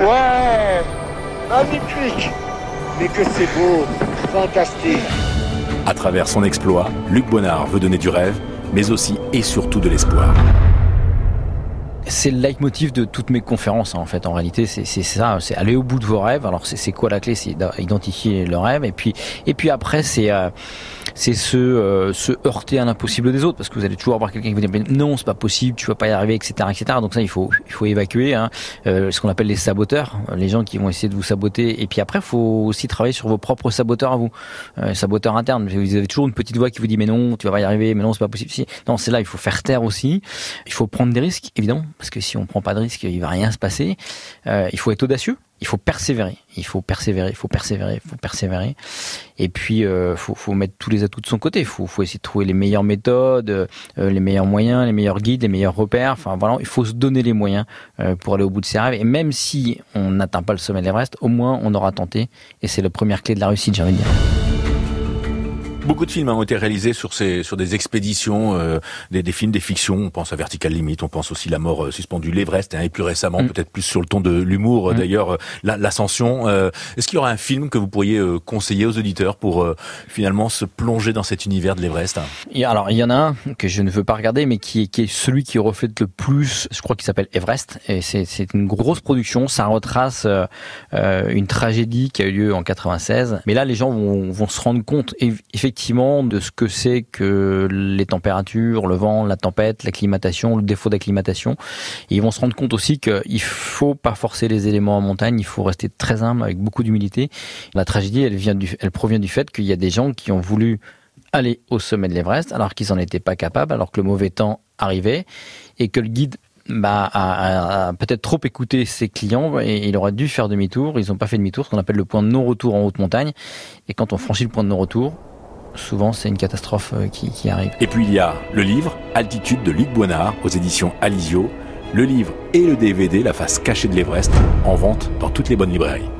Ouais, magnifique. Mais que c'est beau, fantastique. À travers son exploit, Luc Bonnard veut donner du rêve, mais aussi et surtout de l'espoir c'est le leitmotiv de toutes mes conférences en fait. En réalité, c'est ça, c'est aller au bout de vos rêves. Alors c'est quoi la clé? C'est d'identifier le rêve et puis et puis après c'est euh, c'est se euh, se heurter à l'impossible des autres parce que vous allez toujours avoir quelqu'un qui vous dit non c'est pas possible, tu vas pas y arriver, etc., etc. Donc ça il faut il faut évacuer hein, euh, ce qu'on appelle les saboteurs, les gens qui vont essayer de vous saboter. Et puis après, il faut aussi travailler sur vos propres saboteurs à vous, saboteurs internes. Vous avez toujours une petite voix qui vous dit mais non, tu vas pas y arriver, mais non c'est pas possible. Si. Non, c'est là il faut faire taire aussi. Il faut prendre des risques évidemment parce que si on prend pas de risque, il va rien se passer. Euh, il faut être audacieux, il faut persévérer, il faut persévérer, il faut persévérer, il faut persévérer. Et puis, euh, faut, mettre tous les atouts de son côté. Il faut, faut essayer de trouver les meilleures méthodes, euh, les meilleurs moyens, les meilleurs guides, les meilleurs repères. Enfin voilà, il faut se donner les moyens euh, pour aller au bout de ses rêves. Et même si on n'atteint pas le sommet de l'Everest, au moins on aura tenté. Et c'est la première clé de la réussite, j'ai envie de dire. Beaucoup de films ont été réalisés sur ces sur des expéditions, euh, des, des, films, des fictions. On pense à Vertical Limit, on pense aussi La mort euh, suspendue, l'Everest, hein, et plus récemment, mm. peut-être plus sur le ton de l'humour. Mm. D'ailleurs, euh, l'ascension. Est-ce qu'il y aura un film que vous pourriez conseiller aux auditeurs pour finalement se plonger dans cet univers de l'Everest Alors, il y en a un que je ne veux pas regarder, mais qui est, qui est celui qui reflète le plus. Je crois qu'il s'appelle Everest, et c'est une grosse production. Ça retrace une tragédie qui a eu lieu en 96. Mais là, les gens vont, vont se rendre compte, effectivement de ce que c'est que les températures, le vent, la tempête, l'acclimatation, le défaut d'acclimatation. Ils vont se rendre compte aussi qu'il faut pas forcer les éléments en montagne, il faut rester très humble avec beaucoup d'humilité. La tragédie, elle provient du fait qu'il y a des gens qui ont voulu aller au sommet de l'Everest alors qu'ils n'en étaient pas capables, alors que le mauvais temps arrivait et que le guide bah, a, peut-être trop écouté ses clients et il aurait dû faire demi-tour. Ils n'ont pas fait demi-tour, ce qu'on appelle le point de non-retour en haute montagne. Et quand on franchit le point de non-retour, souvent c'est une catastrophe euh, qui, arrive. Et puis il y a le livre Altitude de Luc Boinard aux éditions Alizio, le livre et le DVD La face cachée de l'Everest en vente dans toutes les bonnes librairies.